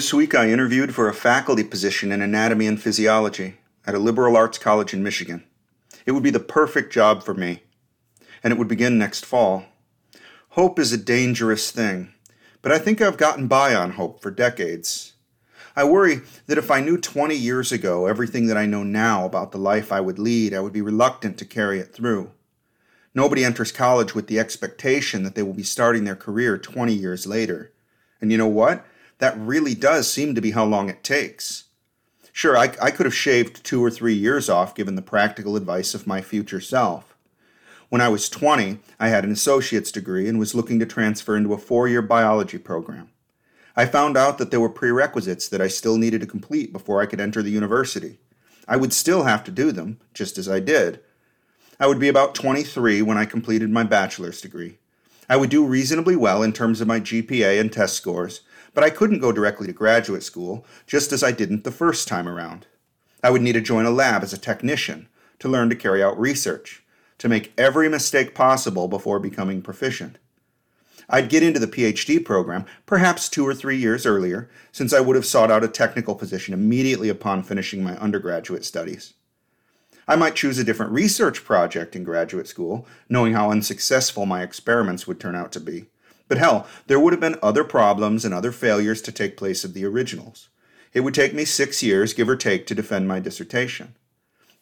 This week I interviewed for a faculty position in anatomy and physiology at a liberal arts college in Michigan. It would be the perfect job for me, and it would begin next fall. Hope is a dangerous thing, but I think I've gotten by on hope for decades. I worry that if I knew 20 years ago everything that I know now about the life I would lead, I would be reluctant to carry it through. Nobody enters college with the expectation that they will be starting their career 20 years later. And you know what? That really does seem to be how long it takes. Sure, I, I could have shaved two or three years off given the practical advice of my future self. When I was 20, I had an associate's degree and was looking to transfer into a four year biology program. I found out that there were prerequisites that I still needed to complete before I could enter the university. I would still have to do them, just as I did. I would be about 23 when I completed my bachelor's degree. I would do reasonably well in terms of my GPA and test scores, but I couldn't go directly to graduate school, just as I didn't the first time around. I would need to join a lab as a technician to learn to carry out research, to make every mistake possible before becoming proficient. I'd get into the PhD program perhaps two or three years earlier, since I would have sought out a technical position immediately upon finishing my undergraduate studies. I might choose a different research project in graduate school, knowing how unsuccessful my experiments would turn out to be. But hell, there would have been other problems and other failures to take place of the originals. It would take me six years, give or take, to defend my dissertation.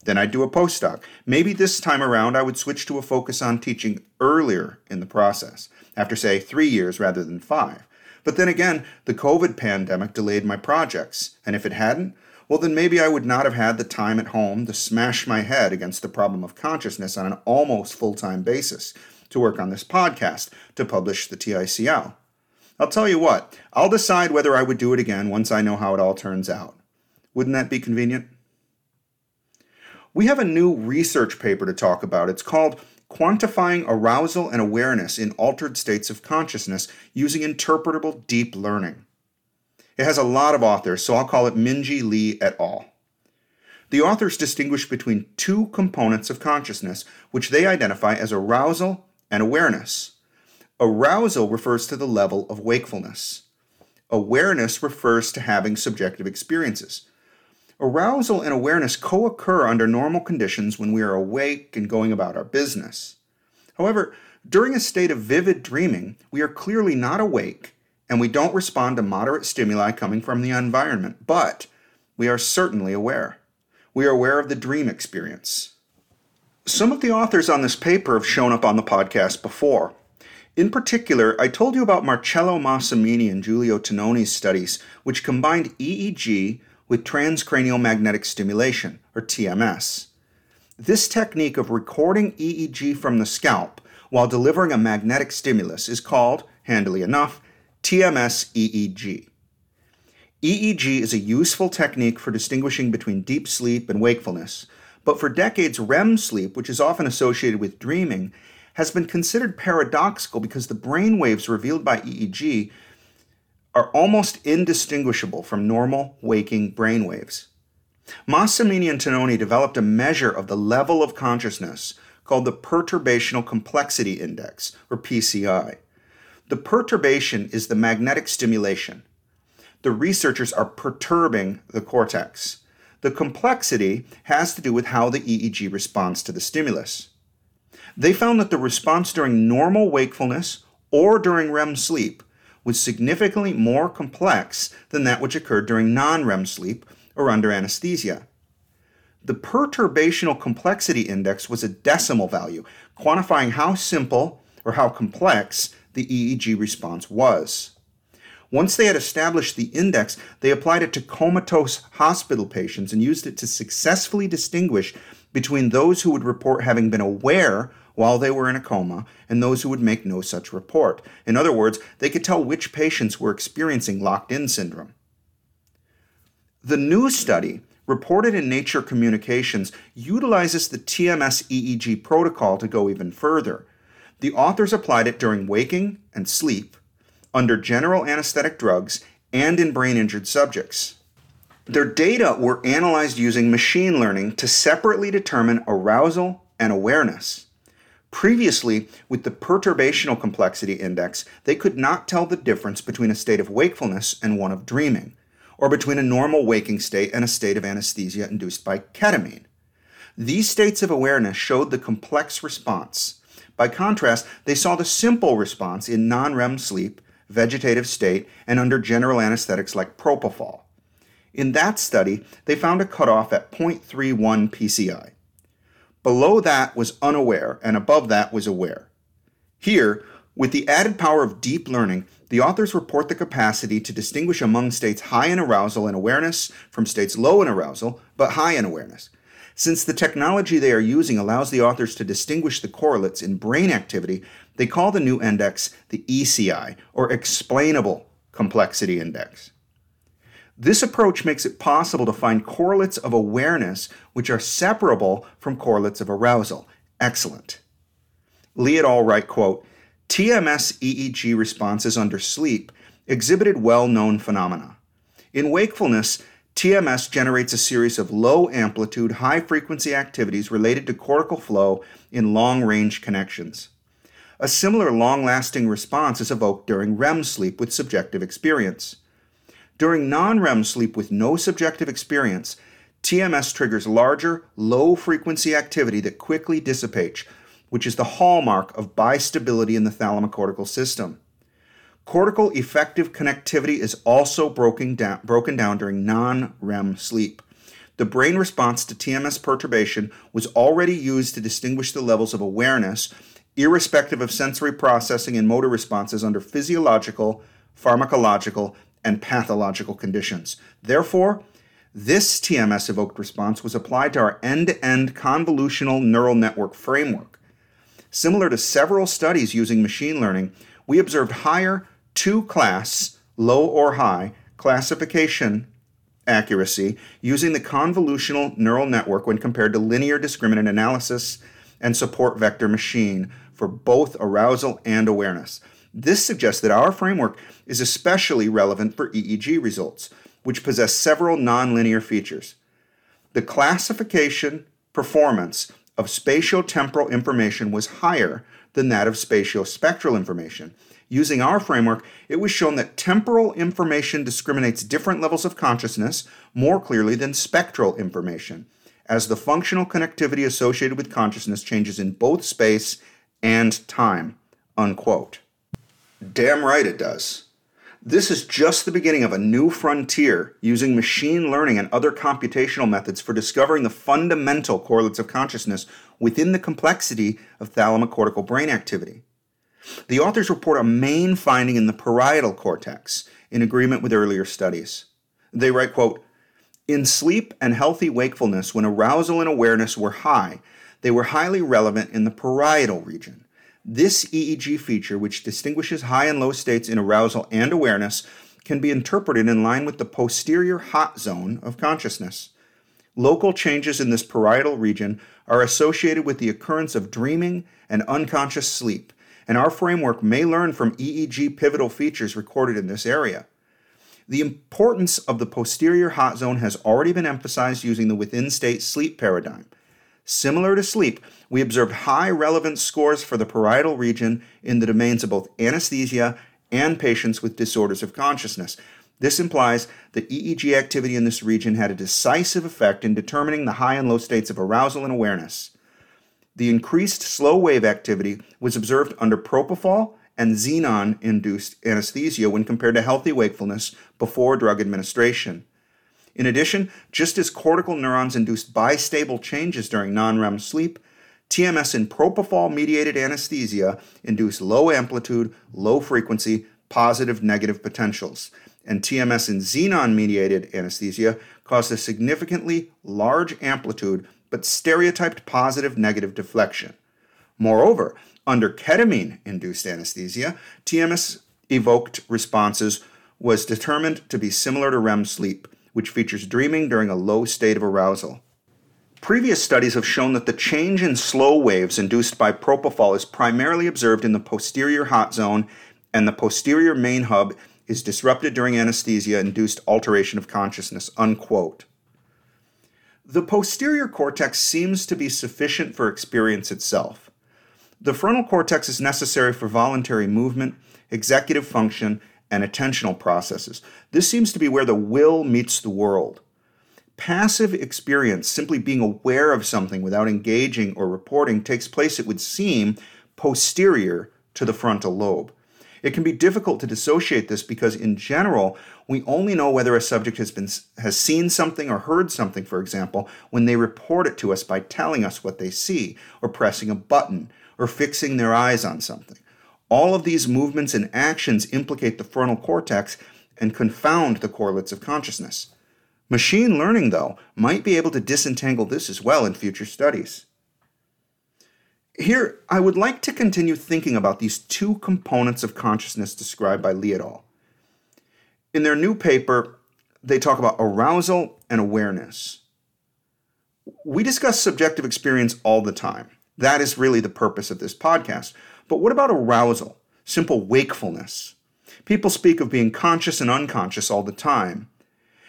Then I'd do a postdoc. Maybe this time around I would switch to a focus on teaching earlier in the process, after, say, three years rather than five. But then again, the COVID pandemic delayed my projects, and if it hadn't, well, then maybe I would not have had the time at home to smash my head against the problem of consciousness on an almost full time basis, to work on this podcast to publish the TICL. I'll tell you what, I'll decide whether I would do it again once I know how it all turns out. Wouldn't that be convenient? We have a new research paper to talk about. It's called Quantifying Arousal and Awareness in Altered States of Consciousness Using Interpretable Deep Learning. It has a lot of authors, so I'll call it Minji Lee et al. The authors distinguish between two components of consciousness, which they identify as arousal and awareness. Arousal refers to the level of wakefulness. Awareness refers to having subjective experiences. Arousal and awareness co occur under normal conditions when we are awake and going about our business. However, during a state of vivid dreaming, we are clearly not awake and we don't respond to moderate stimuli coming from the environment, but we are certainly aware. We are aware of the dream experience. Some of the authors on this paper have shown up on the podcast before. In particular, I told you about Marcello Massimini and Giulio Tononi's studies, which combined EEG with transcranial magnetic stimulation, or TMS. This technique of recording EEG from the scalp while delivering a magnetic stimulus is called, handily enough, TMS EEG. EEG is a useful technique for distinguishing between deep sleep and wakefulness, but for decades, REM sleep, which is often associated with dreaming, has been considered paradoxical because the brain waves revealed by EEG are almost indistinguishable from normal waking brain waves. Massimini and Tononi developed a measure of the level of consciousness called the Perturbational Complexity Index, or PCI. The perturbation is the magnetic stimulation. The researchers are perturbing the cortex. The complexity has to do with how the EEG responds to the stimulus. They found that the response during normal wakefulness or during REM sleep was significantly more complex than that which occurred during non REM sleep or under anesthesia. The perturbational complexity index was a decimal value, quantifying how simple or how complex the EEG response was. Once they had established the index, they applied it to comatose hospital patients and used it to successfully distinguish between those who would report having been aware while they were in a coma and those who would make no such report. In other words, they could tell which patients were experiencing locked in syndrome. The new study, reported in Nature Communications, utilizes the TMS EEG protocol to go even further. The authors applied it during waking and sleep under general anesthetic drugs and in brain injured subjects. Their data were analyzed using machine learning to separately determine arousal and awareness. Previously, with the perturbational complexity index, they could not tell the difference between a state of wakefulness and one of dreaming. or between a normal waking state and a state of anesthesia induced by ketamine. These states of awareness showed the complex response. By contrast, they saw the simple response in non REM sleep, vegetative state, and under general anesthetics like propofol. In that study, they found a cutoff at 0.31 PCI. Below that was unaware, and above that was aware. Here, with the added power of deep learning, the authors report the capacity to distinguish among states high in arousal and awareness from states low in arousal but high in awareness. Since the technology they are using allows the authors to distinguish the correlates in brain activity, they call the new index the ECI, or Explainable Complexity Index. This approach makes it possible to find correlates of awareness which are separable from correlates of arousal. Excellent. Lee et al. write, quote, TMS EEG responses under sleep exhibited well known phenomena. In wakefulness, TMS generates a series of low amplitude, high frequency activities related to cortical flow in long range connections. A similar long lasting response is evoked during REM sleep with subjective experience. During non REM sleep with no subjective experience, TMS triggers larger, low frequency activity that quickly dissipates, which is the hallmark of bistability in the thalamocortical system. Cortical effective connectivity is also broken down, broken down during non REM sleep. The brain response to TMS perturbation was already used to distinguish the levels of awareness, irrespective of sensory processing and motor responses under physiological, pharmacological, and pathological conditions. Therefore, this TMS evoked response was applied to our end to end convolutional neural network framework. Similar to several studies using machine learning, we observed higher two class, low or high, classification accuracy using the convolutional neural network when compared to linear discriminant analysis and support vector machine for both arousal and awareness. This suggests that our framework is especially relevant for EEG results, which possess several nonlinear features. The classification performance of spatiotemporal information was higher than that of spatiospectral information, Using our framework, it was shown that temporal information discriminates different levels of consciousness more clearly than spectral information, as the functional connectivity associated with consciousness changes in both space and time. Unquote. Damn right it does. This is just the beginning of a new frontier using machine learning and other computational methods for discovering the fundamental correlates of consciousness within the complexity of thalamocortical brain activity. The authors report a main finding in the parietal cortex, in agreement with earlier studies. They write, quote, In sleep and healthy wakefulness, when arousal and awareness were high, they were highly relevant in the parietal region. This EEG feature, which distinguishes high and low states in arousal and awareness, can be interpreted in line with the posterior hot zone of consciousness. Local changes in this parietal region are associated with the occurrence of dreaming and unconscious sleep, and our framework may learn from EEG pivotal features recorded in this area. The importance of the posterior hot zone has already been emphasized using the within state sleep paradigm. Similar to sleep, we observed high relevance scores for the parietal region in the domains of both anesthesia and patients with disorders of consciousness. This implies that EEG activity in this region had a decisive effect in determining the high and low states of arousal and awareness. The increased slow wave activity was observed under propofol and xenon induced anesthesia when compared to healthy wakefulness before drug administration. In addition, just as cortical neurons induced bistable changes during non REM sleep, TMS in propofol mediated anesthesia induced low amplitude, low frequency, positive negative potentials. And TMS in xenon mediated anesthesia caused a significantly large amplitude but stereotyped positive negative deflection. Moreover, under ketamine induced anesthesia, TMS evoked responses was determined to be similar to REM sleep, which features dreaming during a low state of arousal. Previous studies have shown that the change in slow waves induced by propofol is primarily observed in the posterior hot zone, and the posterior main hub is disrupted during anesthesia induced alteration of consciousness. Unquote. The posterior cortex seems to be sufficient for experience itself. The frontal cortex is necessary for voluntary movement, executive function, and attentional processes. This seems to be where the will meets the world. Passive experience, simply being aware of something without engaging or reporting, takes place, it would seem, posterior to the frontal lobe. It can be difficult to dissociate this because, in general, we only know whether a subject has been has seen something or heard something, for example, when they report it to us by telling us what they see, or pressing a button, or fixing their eyes on something. All of these movements and actions implicate the frontal cortex and confound the correlates of consciousness. Machine learning, though, might be able to disentangle this as well in future studies. Here, I would like to continue thinking about these two components of consciousness described by Lee et al. In their new paper, they talk about arousal and awareness. We discuss subjective experience all the time. That is really the purpose of this podcast. But what about arousal? Simple wakefulness. People speak of being conscious and unconscious all the time.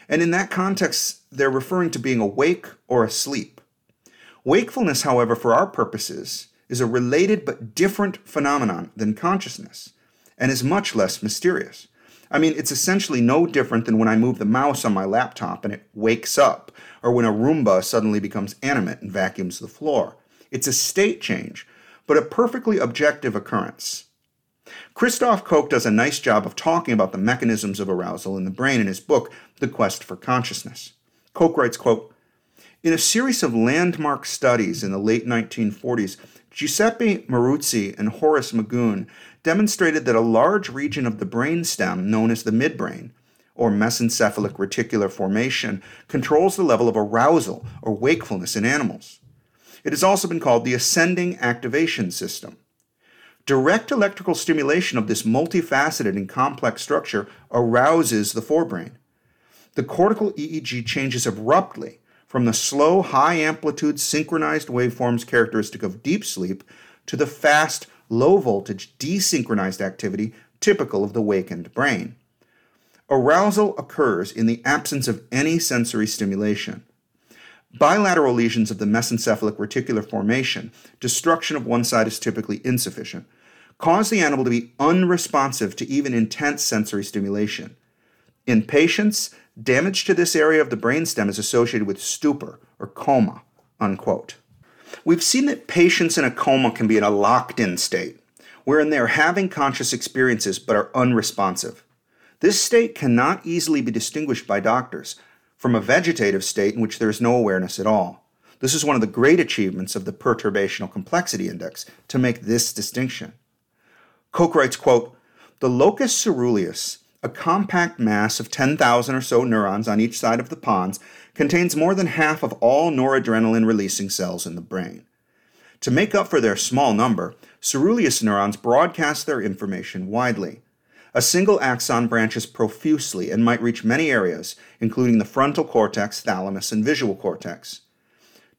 And in that context, they're referring to being awake or asleep. Wakefulness, however, for our purposes, is a related but different phenomenon than consciousness and is much less mysterious. I mean, it's essentially no different than when I move the mouse on my laptop and it wakes up, or when a Roomba suddenly becomes animate and vacuums the floor. It's a state change, but a perfectly objective occurrence. Christof Koch does a nice job of talking about the mechanisms of arousal in the brain in his book, The Quest for Consciousness. Koch writes, quote, In a series of landmark studies in the late 1940s, Giuseppe Moruzzi and Horace Magoun demonstrated that a large region of the brainstem, known as the midbrain, or mesencephalic reticular formation, controls the level of arousal or wakefulness in animals. It has also been called the ascending activation system. Direct electrical stimulation of this multifaceted and complex structure arouses the forebrain. The cortical EEG changes abruptly from the slow, high amplitude synchronized waveforms characteristic of deep sleep to the fast, low voltage desynchronized activity typical of the wakened brain. Arousal occurs in the absence of any sensory stimulation. Bilateral lesions of the mesencephalic reticular formation, destruction of one side is typically insufficient, cause the animal to be unresponsive to even intense sensory stimulation. In patients, Damage to this area of the brainstem is associated with stupor or coma. Unquote. We've seen that patients in a coma can be in a locked in state, wherein they are having conscious experiences but are unresponsive. This state cannot easily be distinguished by doctors from a vegetative state in which there is no awareness at all. This is one of the great achievements of the Perturbational Complexity Index to make this distinction. Koch writes, quote, The locus ceruleus a compact mass of 10,000 or so neurons on each side of the pons contains more than half of all noradrenaline releasing cells in the brain. To make up for their small number, ceruleus neurons broadcast their information widely. A single axon branches profusely and might reach many areas, including the frontal cortex, thalamus, and visual cortex.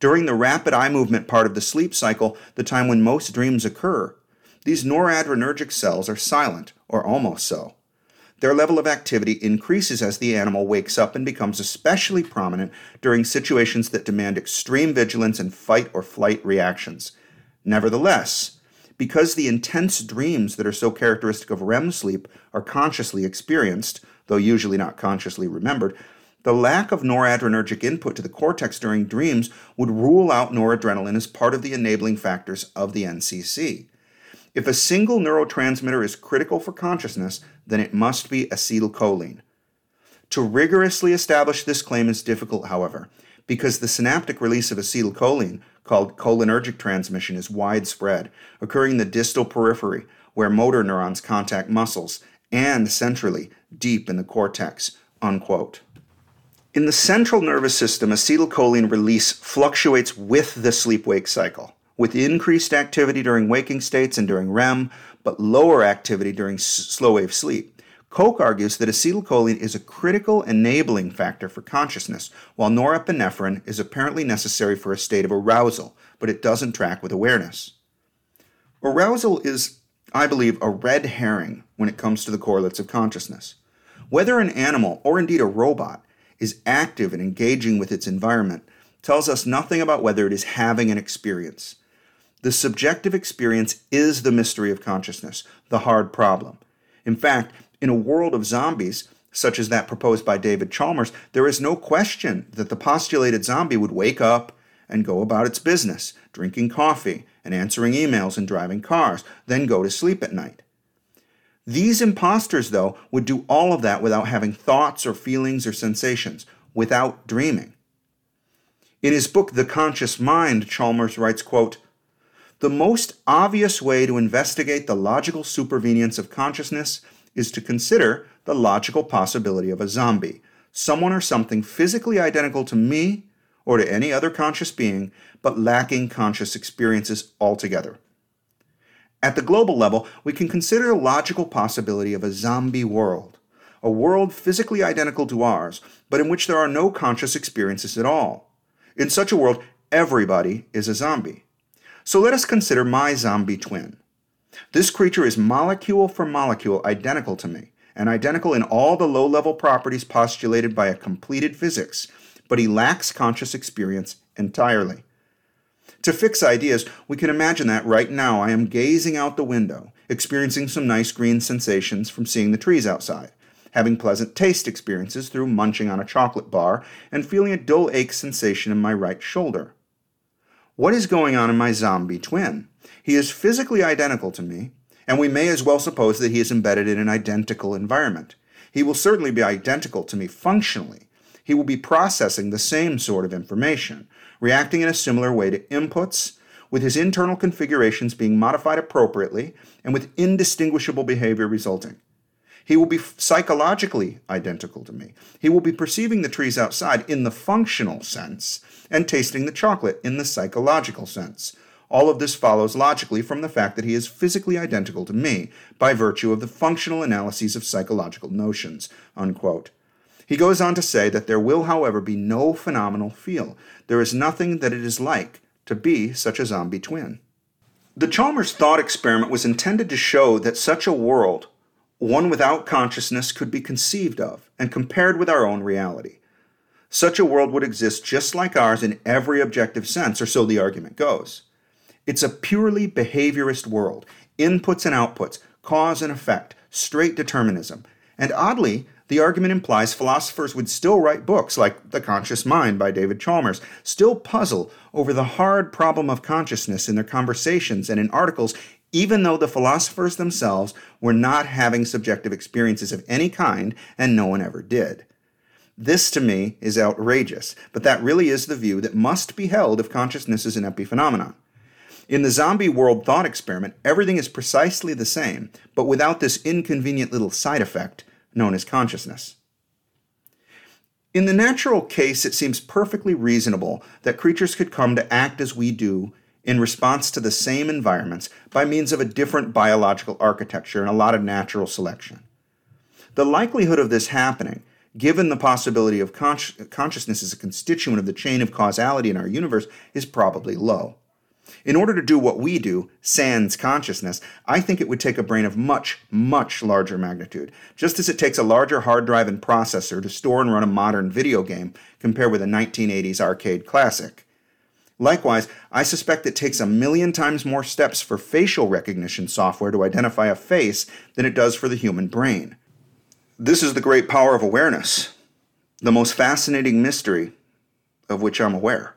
During the rapid eye movement part of the sleep cycle, the time when most dreams occur, these noradrenergic cells are silent, or almost so. Their level of activity increases as the animal wakes up and becomes especially prominent during situations that demand extreme vigilance and fight or flight reactions. Nevertheless, because the intense dreams that are so characteristic of REM sleep are consciously experienced, though usually not consciously remembered, the lack of noradrenergic input to the cortex during dreams would rule out noradrenaline as part of the enabling factors of the NCC. If a single neurotransmitter is critical for consciousness, then it must be acetylcholine. To rigorously establish this claim is difficult, however, because the synaptic release of acetylcholine, called cholinergic transmission, is widespread, occurring in the distal periphery, where motor neurons contact muscles, and centrally, deep in the cortex. Unquote. In the central nervous system, acetylcholine release fluctuates with the sleep wake cycle with increased activity during waking states and during REM, but lower activity during slow wave sleep. Koch argues that acetylcholine is a critical enabling factor for consciousness, while norepinephrine is apparently necessary for a state of arousal, but it doesn't track with awareness. Arousal is, I believe, a red herring when it comes to the correlates of consciousness. Whether an animal, or indeed a robot, is active and engaging with its environment tells us nothing about whether it is having an experience. The subjective experience is the mystery of consciousness, the hard problem. In fact, In a world of zombies, such as that proposed by David Chalmers, there is no question that the postulated zombie would wake up and go about its business, drinking coffee and answering emails and driving cars, then go to sleep at night. These imposters, though, would do all of that without having thoughts or feelings or sensations, without dreaming. In his book, The Conscious Mind, Chalmers writes, quote, The most obvious way to investigate the logical supervenience of consciousness is to consider the logical possibility of a zombie, someone or something physically identical to me or to any other conscious being, but lacking conscious experiences altogether. At the global level, we can consider the logical possibility of a zombie world, a world physically identical to ours, but in which there are no conscious experiences at all. In such a world, everybody is a zombie. So let us consider my zombie twin. This creature is molecule for molecule identical to me, and identical in all the low level properties postulated by a completed physics, but he lacks conscious experience entirely. To fix ideas, we can imagine that right now I am gazing out the window, experiencing some nice green sensations from seeing the trees outside, having pleasant taste experiences through munching on a chocolate bar, and feeling a dull ache sensation in my right shoulder. What is going on in my zombie twin? He is physically identical to me, and we may as well suppose that he is embedded in an identical environment. He will certainly be identical to me functionally. He will be processing the same sort of information, reacting in a similar way to inputs, with his internal configurations being modified appropriately and with indistinguishable behavior resulting. He will be psychologically identical to me. He will be perceiving the trees outside in the functional sense and tasting the chocolate in the psychological sense. All of this follows logically from the fact that he is physically identical to me by virtue of the functional analyses of psychological notions. Unquote. He goes on to say that there will, however, be no phenomenal feel. There is nothing that it is like to be such a zombie twin. The Chalmers thought experiment was intended to show that such a world, one without consciousness, could be conceived of and compared with our own reality. Such a world would exist just like ours in every objective sense, or so the argument goes. It's a purely behaviorist world inputs and outputs, cause and effect, straight determinism. And oddly, the argument implies philosophers would still write books like The Conscious Mind by David Chalmers, still puzzle over the hard problem of consciousness in their conversations and in articles, even though the philosophers themselves were not having subjective experiences of any kind and no one ever did. This to me is outrageous, but that really is the view that must be held if consciousness is an epiphenomenon. In the zombie world thought experiment, everything is precisely the same, but without this inconvenient little side effect known as consciousness. In the natural case, it seems perfectly reasonable that creatures could come to act as we do in response to the same environments by means of a different biological architecture and a lot of natural selection. The likelihood of this happening, given the possibility of consciousness as a constituent of the chain of causality in our universe, is probably low. In order to do what we do, sans consciousness, I think it would take a brain of much, much larger magnitude, just as it takes a larger hard drive and processor to store and run a modern video game compared with a 1980s arcade classic. Likewise, I suspect it takes a million times more steps for facial recognition software to identify a face than it does for the human brain. This is the great power of awareness, the most fascinating mystery of which I'm aware.